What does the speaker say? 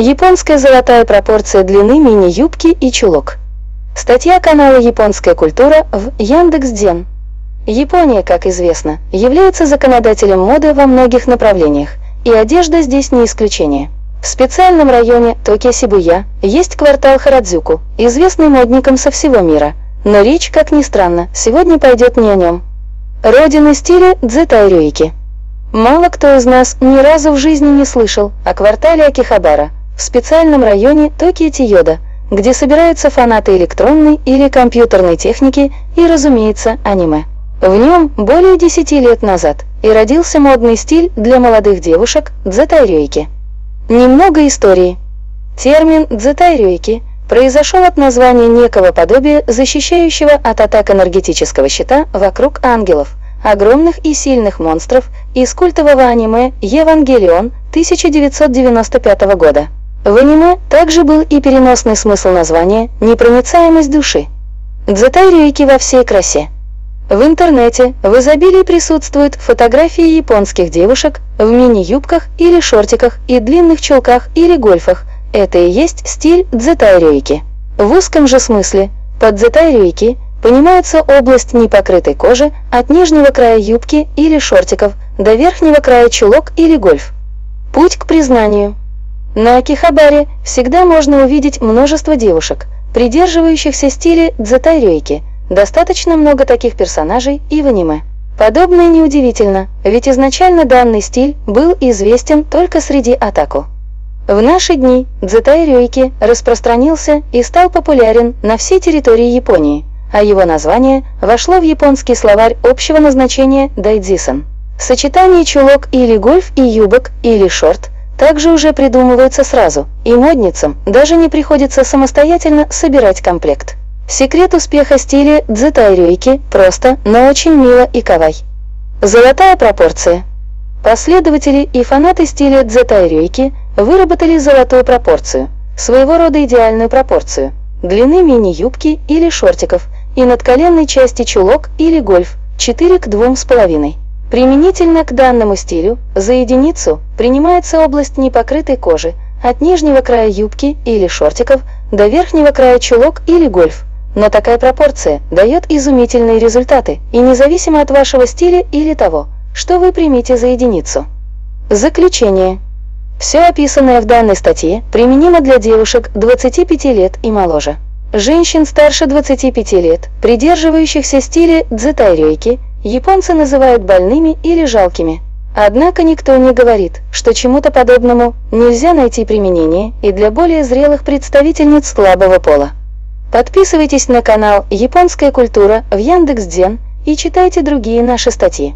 Японская золотая пропорция длины мини-юбки и чулок. Статья канала «Японская культура» в Яндекс.Дзен. Япония, как известно, является законодателем моды во многих направлениях, и одежда здесь не исключение. В специальном районе Токио-Сибуя есть квартал Харадзюку, известный модникам со всего мира. Но речь, как ни странно, сегодня пойдет не о нем. Родина стиля Дзетайрюики. Мало кто из нас ни разу в жизни не слышал о квартале Акихабара в специальном районе Токио-Тиода, где собираются фанаты электронной или компьютерной техники и, разумеется, аниме. В нем более 10 лет назад и родился модный стиль для молодых девушек дзетайрёйки. Немного истории. Термин «дзетайрёйки» произошел от названия некого подобия, защищающего от атак энергетического щита вокруг ангелов, огромных и сильных монстров из культового аниме «Евангелион» 1995 года. В аниме также был и переносный смысл названия «Непроницаемость души». Дзетайрюики во всей красе. В интернете в изобилии присутствуют фотографии японских девушек в мини-юбках или шортиках и длинных чулках или гольфах. Это и есть стиль дзетайрюики. В узком же смысле под дзетайрюики понимается область непокрытой кожи от нижнего края юбки или шортиков до верхнего края чулок или гольф. Путь к признанию. На Акихабаре всегда можно увидеть множество девушек, придерживающихся стиля дзетайрюики – Достаточно много таких персонажей и в аниме. Подобное неудивительно, ведь изначально данный стиль был известен только среди атаку. В наши дни дзетай рёйки распространился и стал популярен на всей территории Японии, а его название вошло в японский словарь общего назначения дайдзисан. Сочетание чулок или гольф и юбок или шорт также уже придумываются сразу, и модницам даже не приходится самостоятельно собирать комплект. Секрет успеха стиля дзетайрюйки просто, но очень мило и кавай. Золотая пропорция. Последователи и фанаты стиля дзетайрюйки выработали золотую пропорцию, своего рода идеальную пропорцию, длины мини-юбки или шортиков и надколенной части чулок или гольф 4 к 2,5. Применительно к данному стилю за единицу принимается область непокрытой кожи от нижнего края юбки или шортиков до верхнего края чулок или гольф но такая пропорция дает изумительные результаты, и независимо от вашего стиля или того, что вы примете за единицу. Заключение. Все описанное в данной статье применимо для девушек 25 лет и моложе. Женщин старше 25 лет, придерживающихся стиля дзетайрёйки, японцы называют больными или жалкими. Однако никто не говорит, что чему-то подобному нельзя найти применение и для более зрелых представительниц слабого пола. Подписывайтесь на канал «Японская культура» в Яндекс.Дзен и читайте другие наши статьи.